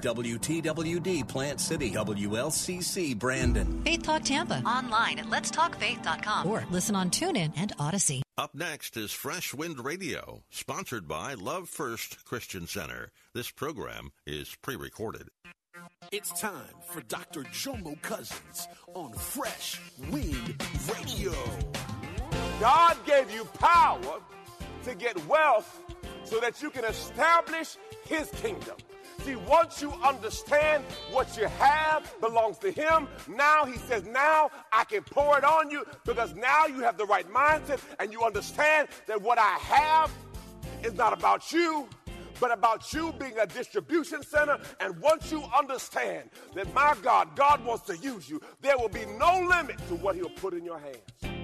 WTWD Plant City, WLCC Brandon. Faith Talk Tampa. Online at letstalkfaith.com or listen on TuneIn and Odyssey. Up next is Fresh Wind Radio, sponsored by Love First Christian Center. This program is pre recorded. It's time for Dr. Jomo Cousins on Fresh Wind Radio. God gave you power to get wealth so that you can establish his kingdom. See, once you understand what you have belongs to Him, now He says, now I can pour it on you because now you have the right mindset and you understand that what I have is not about you, but about you being a distribution center. And once you understand that my God, God wants to use you, there will be no limit to what He'll put in your hands.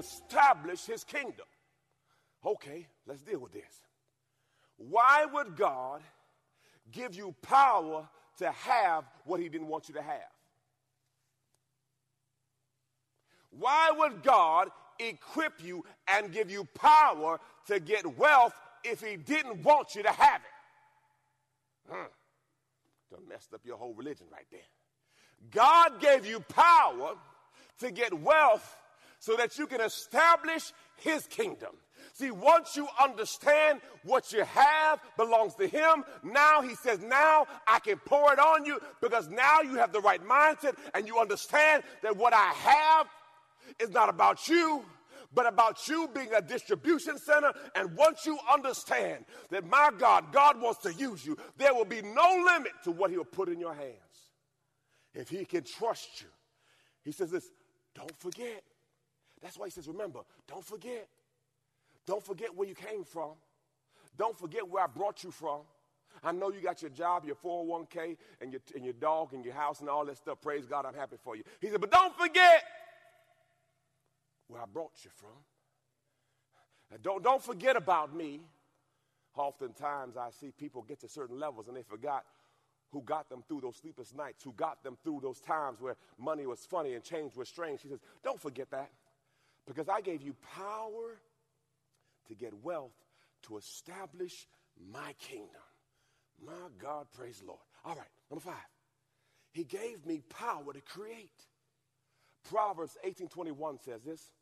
establish His kingdom. Okay, let's deal with this. Why would God give you power to have what He didn't want you to have? Why would God equip you and give you power to get wealth if He didn't want you to have it? Hmm. Done messed up your whole religion right there. God gave you power to get wealth so that you can establish His kingdom. See, once you understand what you have belongs to Him, now He says, now I can pour it on you because now you have the right mindset and you understand that what I have is not about you, but about you being a distribution center. And once you understand that my God, God wants to use you, there will be no limit to what He'll put in your hands. If He can trust you, He says this, don't forget. That's why He says, remember, don't forget. Don't forget where you came from. Don't forget where I brought you from. I know you got your job, your 401k, and your, and your dog, and your house, and all that stuff. Praise God, I'm happy for you. He said, but don't forget where I brought you from. Don't, don't forget about me. Oftentimes, I see people get to certain levels and they forgot who got them through those sleepless nights, who got them through those times where money was funny and change was strange. He says, Don't forget that because I gave you power to get wealth to establish my kingdom. My God, praise the Lord. All right, number five. He gave me power to create. Proverbs 18:21 says this,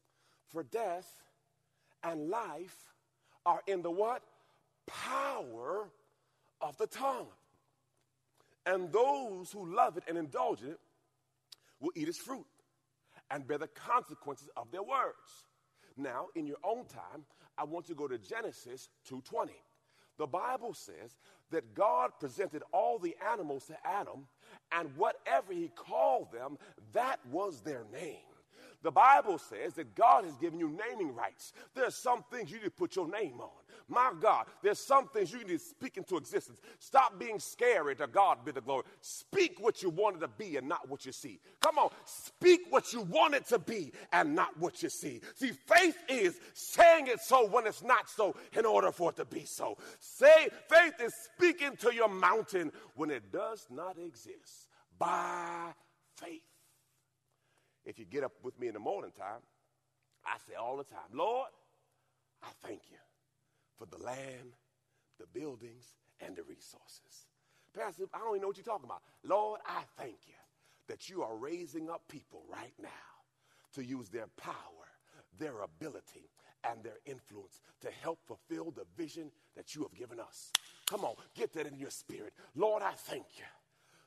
"For death and life are in the what? Power of the tongue. And those who love it and indulge in it will eat its fruit and bear the consequences of their words." Now, in your own time, I want to go to Genesis 2:20. The Bible says that God presented all the animals to Adam, and whatever he called them, that was their name. The Bible says that God has given you naming rights. There are some things you need to put your name on. My God, there's some things you need to speak into existence. Stop being scary to God be the glory. Speak what you wanted to be and not what you see. Come on, speak what you wanted to be and not what you see. See, faith is saying it so when it's not so in order for it to be so. Say faith is speaking to your mountain when it does not exist by faith. If you get up with me in the morning time, I say all the time, Lord, I thank you for the land, the buildings, and the resources. Pastor, I don't even know what you're talking about. Lord, I thank you that you are raising up people right now to use their power, their ability, and their influence to help fulfill the vision that you have given us. Come on, get that in your spirit. Lord, I thank you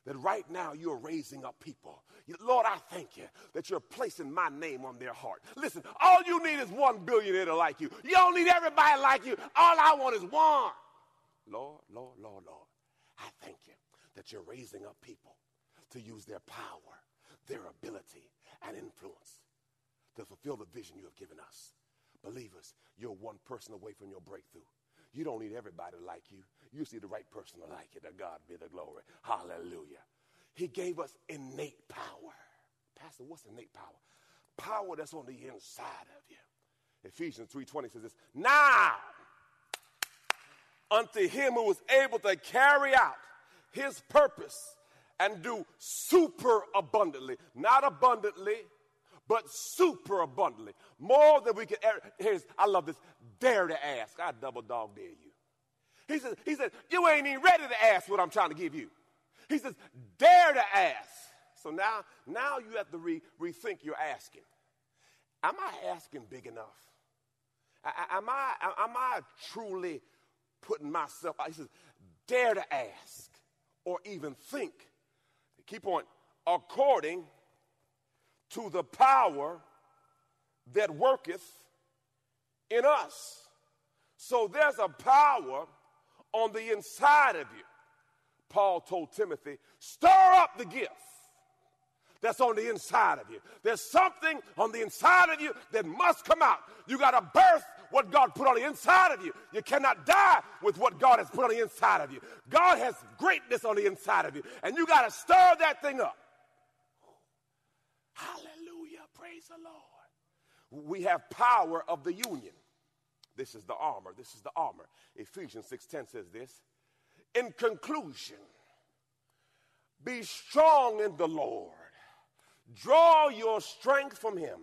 that right now you're raising up people. Lord, I thank you that you're placing my name on their heart. Listen, all you need is one billionaire to like you. You don't need everybody like you. All I want is one. Lord, Lord, Lord, Lord, I thank you that you're raising up people to use their power, their ability, and influence to fulfill the vision you have given us. Believers, you're one person away from your breakthrough. You don't need everybody to like you. You see the right person to like it. To God be the glory. Hallelujah. He gave us innate power. Pastor, what's innate power? Power that's on the inside of you. Ephesians 3:20 says this. Now, unto him who was able to carry out his purpose and do super abundantly, not abundantly, but super abundantly, more than we can. Ever. Here's, I love this. Dare to ask. I double dog dare you. He says, he said, you ain't even ready to ask what I'm trying to give you. He says, dare to ask. So now, now you have to re- rethink your asking. Am I asking big enough? Am, I, am I truly putting myself out? He says, dare to ask or even think. Keep on. According to the power that worketh in us. So there's a power on the inside of you. Paul told Timothy, stir up the gift that's on the inside of you. There's something on the inside of you that must come out. You got to birth what God put on the inside of you. You cannot die with what God has put on the inside of you. God has greatness on the inside of you, and you got to stir that thing up. Hallelujah. Praise the Lord. We have power of the union. This is the armor. This is the armor. Ephesians 6:10 says this. In conclusion, be strong in the Lord. Draw your strength from him.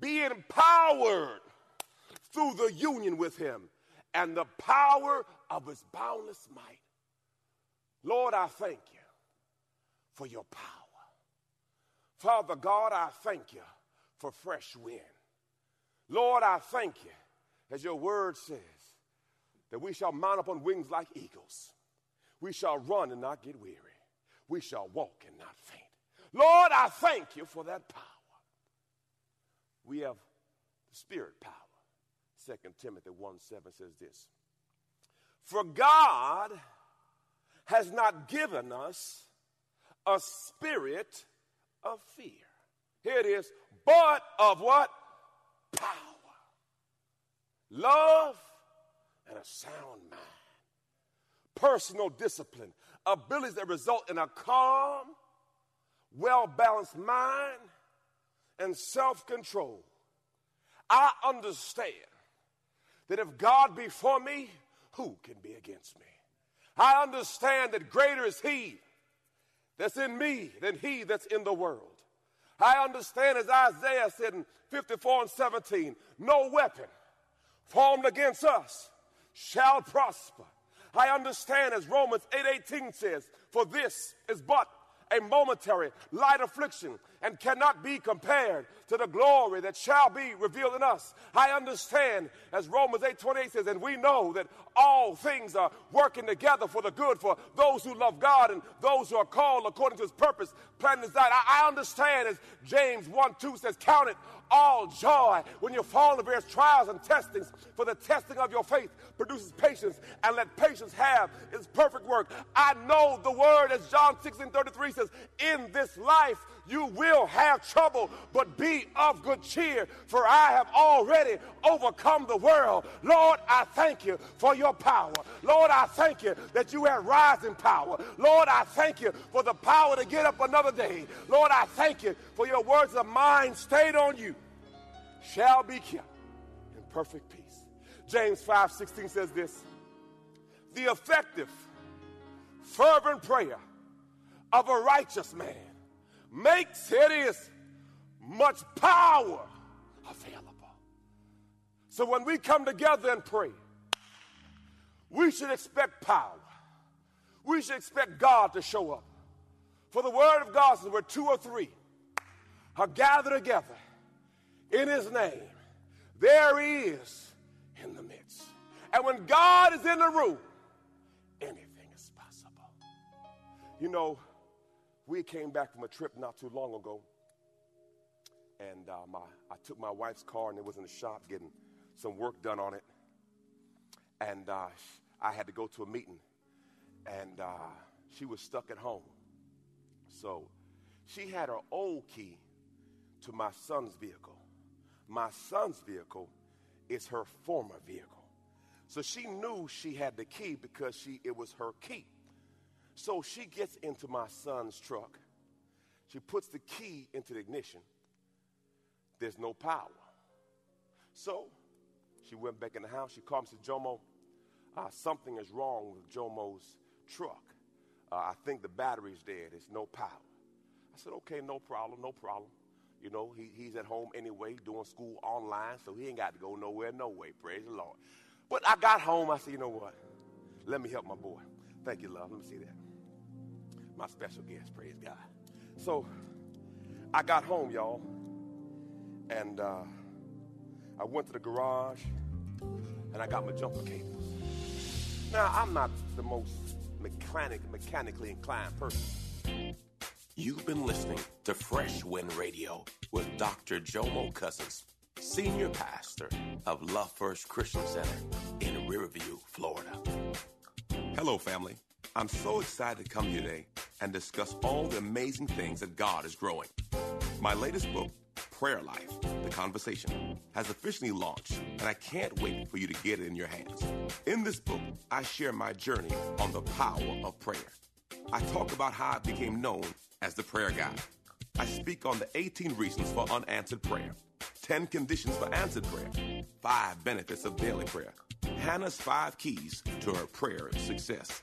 Be empowered through the union with him and the power of his boundless might. Lord, I thank you for your power. Father God, I thank you for fresh wind. Lord, I thank you, as your word says, that we shall mount up on wings like eagles. We shall run and not get weary. We shall walk and not faint. Lord, I thank you for that power. We have the spirit power. 2 Timothy 1 7 says this For God has not given us a spirit of fear. Here it is, but of what? Power, love, and a sound mind. Personal discipline, abilities that result in a calm, well balanced mind, and self control. I understand that if God be for me, who can be against me? I understand that greater is He that's in me than He that's in the world. I understand, as Isaiah said in 54 and 17, no weapon formed against us shall prosper. I understand, as Romans 8:18 says, for this is but a momentary light affliction and cannot be compared to the glory that shall be revealed in us. I understand, as Romans 8 28 says, and we know that all things are working together for the good for those who love God and those who are called according to his purpose, plan and design. I, I understand, as James 1 2 says, count it all joy when you fall into various trials and testings, for the testing of your faith produces patience, and let patience have its perfect work. I know the word, as John 16 33 says, in this life you will have trouble, but be of good cheer, for I have already overcome the world. Lord, I thank you for your power. Lord, I thank you that you have rising power. Lord, I thank you for the power to get up another day. Lord, I thank you for your words of mine stayed on you shall be kept in perfect peace. James 5 16 says this The effective, fervent prayer of a righteous man makes, it is, much power available. So when we come together and pray, we should expect power. We should expect God to show up. For the word of God says, where two or three are gathered together in his name, there he is in the midst. And when God is in the room, anything is possible. You know, we came back from a trip not too long ago, and uh, my, I took my wife's car and it was in the shop getting some work done on it. And uh, I had to go to a meeting, and uh, she was stuck at home. So she had her old key to my son's vehicle. My son's vehicle is her former vehicle. So she knew she had the key because she, it was her key. So she gets into my son's truck. She puts the key into the ignition. There's no power. So she went back in the house. She called me and said, Jomo, uh, something is wrong with Jomo's truck. Uh, I think the battery's dead. There's no power. I said, okay, no problem, no problem. You know, he, he's at home anyway, doing school online, so he ain't got to go nowhere, no way. Praise the Lord. But I got home. I said, you know what? Let me help my boy. Thank you, love. Let me see that. My special guest, praise God. So I got home, y'all, and uh, I went to the garage and I got my jumper cables. Now, I'm not the most mechanic, mechanically inclined person. You've been listening to Fresh Wind Radio with Dr. Jomo Cousins, Senior Pastor of Love First Christian Center in Riverview, Florida. Hello, family. I'm so excited to come here today and discuss all the amazing things that God is growing. My latest book, Prayer Life, The Conversation, has officially launched, and I can't wait for you to get it in your hands. In this book, I share my journey on the power of prayer. I talk about how I became known as the prayer guy. I speak on the 18 reasons for unanswered prayer, 10 conditions for answered prayer, 5 benefits of daily prayer, Hannah's 5 keys to her prayer success,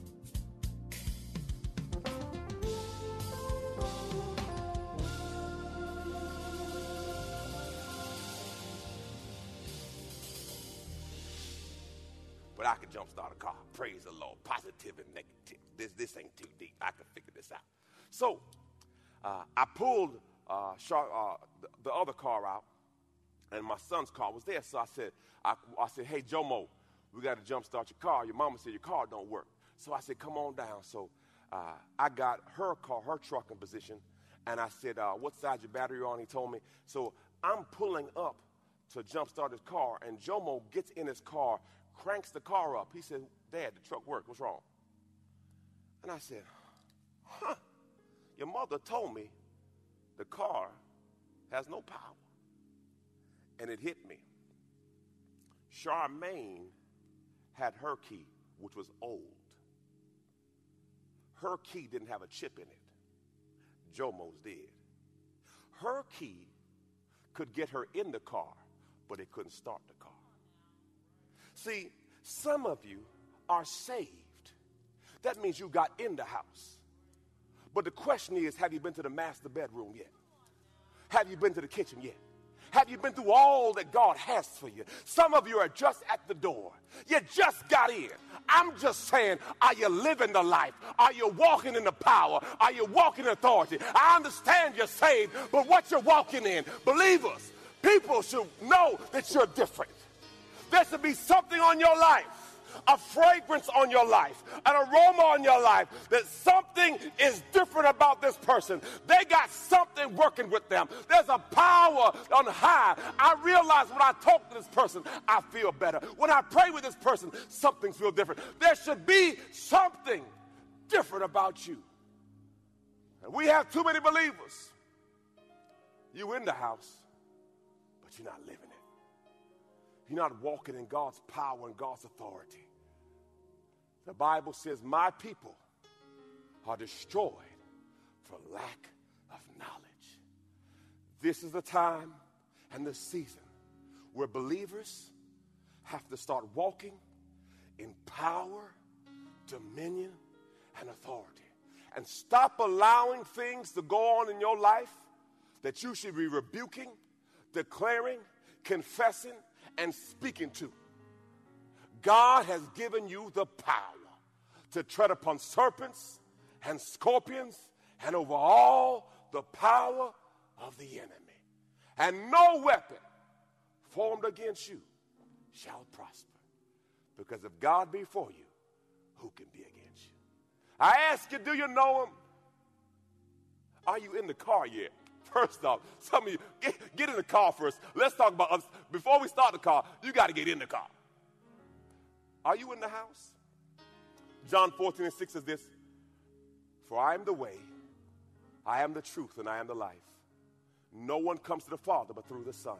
But I could jumpstart a car. Praise the Lord. Positive and negative. This, this ain't too deep. I can figure this out. So uh, I pulled uh, Char- uh, the, the other car out, and my son's car was there. So I said, I, I said, hey, Jomo, we got to jumpstart your car. Your mama said your car don't work. So I said, come on down. So uh, I got her car, her truck in position, and I said, uh, what side your battery on? He told me. So I'm pulling up to jumpstart his car, and Jomo gets in his car, cranks the car up. He said, Dad, the truck worked. What's wrong? And I said, huh, your mother told me the car has no power. And it hit me. Charmaine had her key, which was old. Her key didn't have a chip in it. Jomo's did. Her key could get her in the car, but it couldn't start the car. See, some of you are saved. That means you got in the house. But the question is have you been to the master bedroom yet? Have you been to the kitchen yet? Have you been through all that God has for you? Some of you are just at the door. You just got in. I'm just saying, are you living the life? Are you walking in the power? Are you walking in authority? I understand you're saved, but what you're walking in, believers, people should know that you're different. Something on your life a fragrance on your life, an aroma on your life, that something is different about this person. They got something working with them. There's a power on high. I realize when I talk to this person, I feel better. When I pray with this person, something feels different. There should be something different about you. And we have too many believers. You in the house, but you're not living. You're not walking in God's power and God's authority. The Bible says, My people are destroyed for lack of knowledge. This is the time and the season where believers have to start walking in power, dominion, and authority. And stop allowing things to go on in your life that you should be rebuking, declaring, confessing, and speaking to. God has given you the power to tread upon serpents and scorpions and over all the power of the enemy. And no weapon formed against you shall prosper. Because if God be for you, who can be against you? I ask you, do you know him? Are you in the car yet? First off, some of you, get, get in the car first. Let's talk about us. Before we start the car, you got to get in the car. Are you in the house? John 14 and 6 says this For I am the way, I am the truth, and I am the life. No one comes to the Father but through the Son.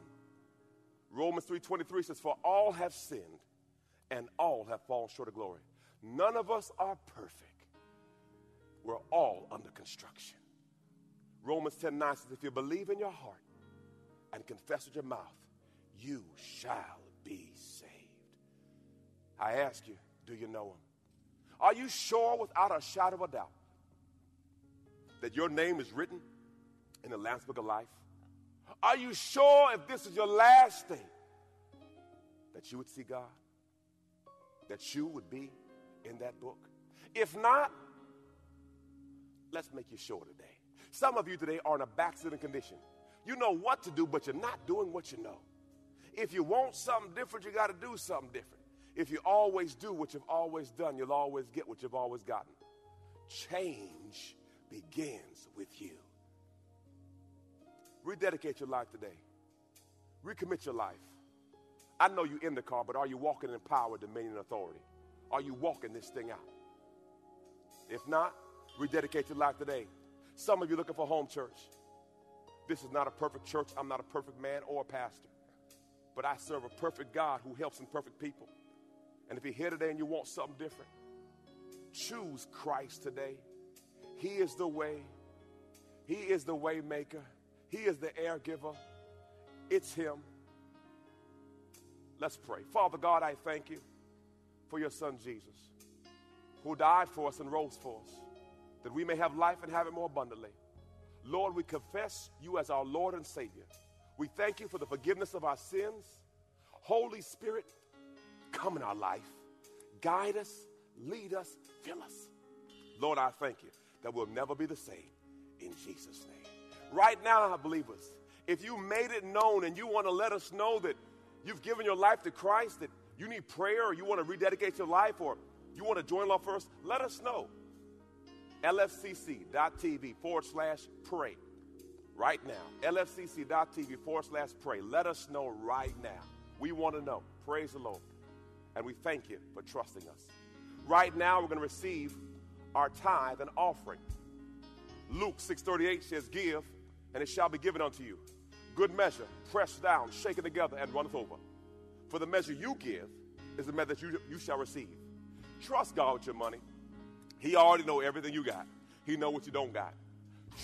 Romans 3:23 says, For all have sinned and all have fallen short of glory. None of us are perfect. We're all under construction. Romans 10 9 says, If you believe in your heart and confess with your mouth, you shall be saved. I ask you, do you know him? Are you sure without a shadow of a doubt that your name is written in the Lamb's Book of Life? Are you sure if this is your last day that you would see God? That you would be in that book? If not, let's make you sure today. Some of you today are in a backslidden condition. You know what to do, but you're not doing what you know. If you want something different, you got to do something different. If you always do what you've always done, you'll always get what you've always gotten. Change begins with you. Rededicate your life today. Recommit your life. I know you're in the car, but are you walking in power, dominion, authority? Are you walking this thing out? If not, rededicate your life today. Some of you looking for home church. This is not a perfect church. I'm not a perfect man or a pastor. But I serve a perfect God who helps imperfect people. And if you're here today and you want something different, choose Christ today. He is the way. He is the way maker. He is the air giver. It's him. Let's pray. Father God, I thank you for your son Jesus, who died for us and rose for us that we may have life and have it more abundantly. Lord, we confess you as our Lord and Savior. We thank you for the forgiveness of our sins. Holy Spirit, come in our life. Guide us, lead us, fill us. Lord, I thank you that we'll never be the same. In Jesus' name. Right now, believers, if you made it known and you want to let us know that you've given your life to Christ, that you need prayer or you want to rededicate your life or you want to join Love First, let us know lfcc.tv forward slash pray. Right now, lfcc.tv forward slash pray. Let us know right now. We want to know. Praise the Lord. And we thank you for trusting us. Right now, we're going to receive our tithe and offering. Luke 6:38 says, "Give, and it shall be given unto you. Good measure, pressed down, shaken together, and runneth over. For the measure you give is the measure you, you shall receive." Trust God with your money. He already know everything you got. He know what you don't got.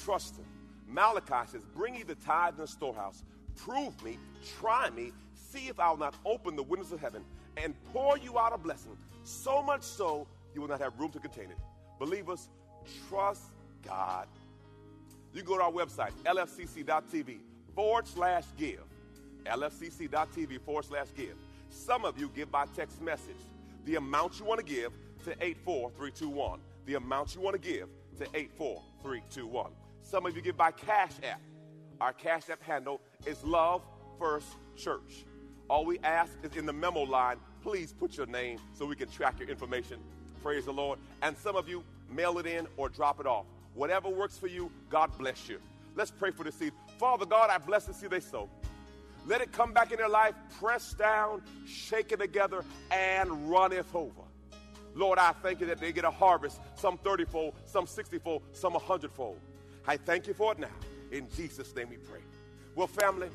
Trust him. Malachi says, bring ye the tithe in the storehouse. Prove me, try me, see if I will not open the windows of heaven and pour you out a blessing, so much so you will not have room to contain it. Believers, trust God. You go to our website, lfcc.tv forward slash give. lfcc.tv forward slash give. Some of you give by text message. The amount you want to give to 84321 the amount you want to give to 84321. Some of you give by Cash App. Our Cash App handle is Love First Church. All we ask is in the memo line, please put your name so we can track your information. Praise the Lord. And some of you, mail it in or drop it off. Whatever works for you, God bless you. Let's pray for the seed. Father God, I bless the seed they sow. Let it come back in their life, press down, shake it together, and runneth over. Lord, I thank you that they get a harvest, some 30 fold, some 60 fold, some 100 fold. I thank you for it now. In Jesus' name we pray. Well, family,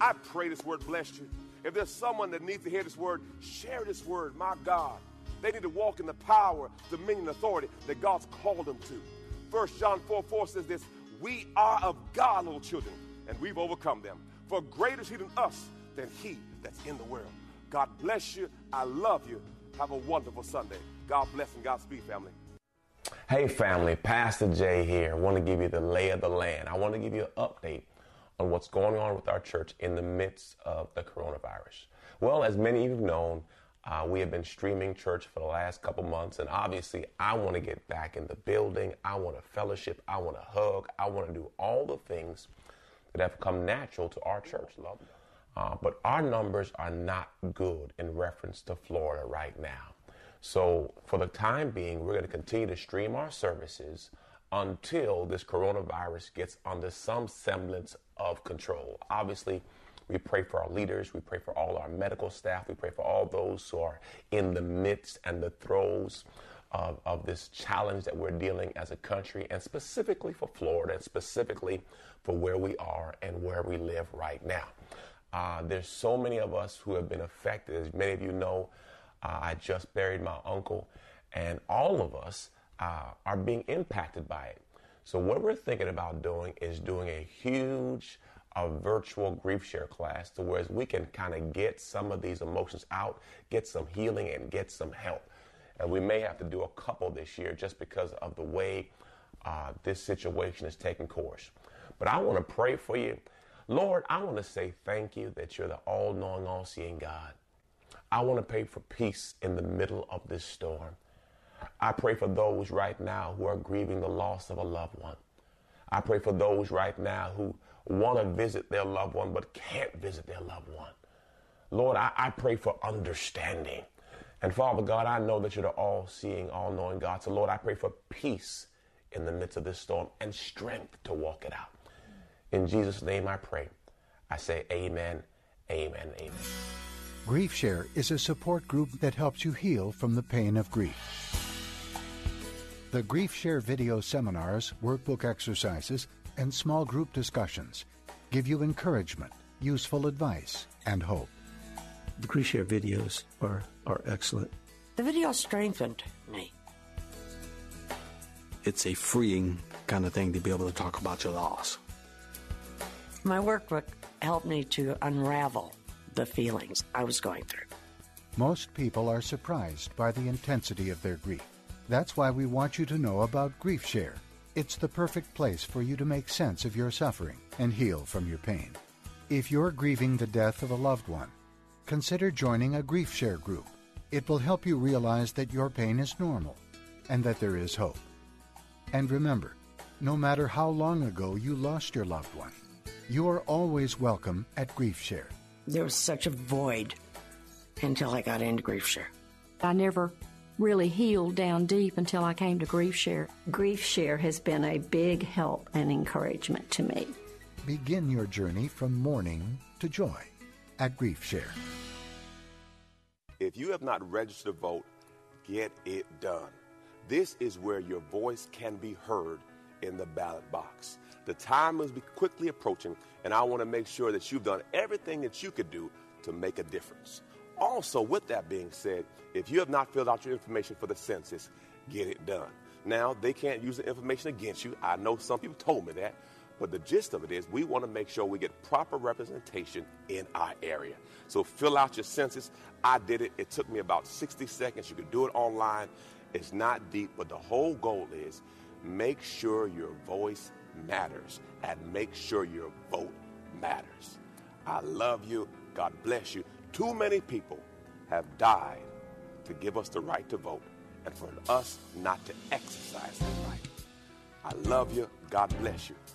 I pray this word blessed you. If there's someone that needs to hear this word, share this word. My God, they need to walk in the power, dominion, authority that God's called them to. First John 4 4 says this We are of God, little children, and we've overcome them. For greater is he than us than he that's in the world. God bless you. I love you. Have a wonderful Sunday. God bless and Godspeed, family. Hey, family, Pastor Jay here. I want to give you the lay of the land. I want to give you an update on what's going on with our church in the midst of the coronavirus. Well, as many of you have known, uh, we have been streaming church for the last couple months, and obviously, I want to get back in the building. I want to fellowship. I want to hug. I want to do all the things that have come natural to our church. Love. Uh, but our numbers are not good in reference to Florida right now. So, for the time being, we're going to continue to stream our services until this coronavirus gets under some semblance of control. Obviously, we pray for our leaders. We pray for all our medical staff. We pray for all those who are in the midst and the throes of, of this challenge that we're dealing as a country, and specifically for Florida, and specifically for where we are and where we live right now. Uh, there's so many of us who have been affected. As many of you know, uh, I just buried my uncle, and all of us uh, are being impacted by it. So, what we're thinking about doing is doing a huge a virtual grief share class to where we can kind of get some of these emotions out, get some healing, and get some help. And we may have to do a couple this year just because of the way uh, this situation is taking course. But I want to pray for you. Lord, I want to say thank you that you're the all knowing, all seeing God. I want to pray for peace in the middle of this storm. I pray for those right now who are grieving the loss of a loved one. I pray for those right now who want to visit their loved one but can't visit their loved one. Lord, I, I pray for understanding. And Father God, I know that you're the all seeing, all knowing God. So, Lord, I pray for peace in the midst of this storm and strength to walk it out. In Jesus' name I pray. I say amen, amen, amen. Grief Share is a support group that helps you heal from the pain of grief. The Grief Share video seminars, workbook exercises, and small group discussions give you encouragement, useful advice, and hope. The Grief Share videos are, are excellent. The video strengthened me. It's a freeing kind of thing to be able to talk about your loss. My workbook helped me to unravel the feelings I was going through. Most people are surprised by the intensity of their grief. That's why we want you to know about Grief Share. It's the perfect place for you to make sense of your suffering and heal from your pain. If you're grieving the death of a loved one, consider joining a Grief Share group. It will help you realize that your pain is normal and that there is hope. And remember, no matter how long ago you lost your loved one, you are always welcome at Grief Share. There was such a void until I got into Grief Share. I never really healed down deep until I came to Grief Share. Grief Share has been a big help and encouragement to me. Begin your journey from mourning to joy at Grief Share. If you have not registered to vote, get it done. This is where your voice can be heard in the ballot box. The time is quickly approaching, and I want to make sure that you've done everything that you could do to make a difference. Also, with that being said, if you have not filled out your information for the census, get it done. Now, they can't use the information against you. I know some people told me that. But the gist of it is, we want to make sure we get proper representation in our area. So fill out your census. I did it. It took me about 60 seconds. You can do it online. It's not deep, but the whole goal is make sure your voice matters and make sure your vote matters. I love you. God bless you. Too many people have died to give us the right to vote and for us not to exercise that right. I love you. God bless you.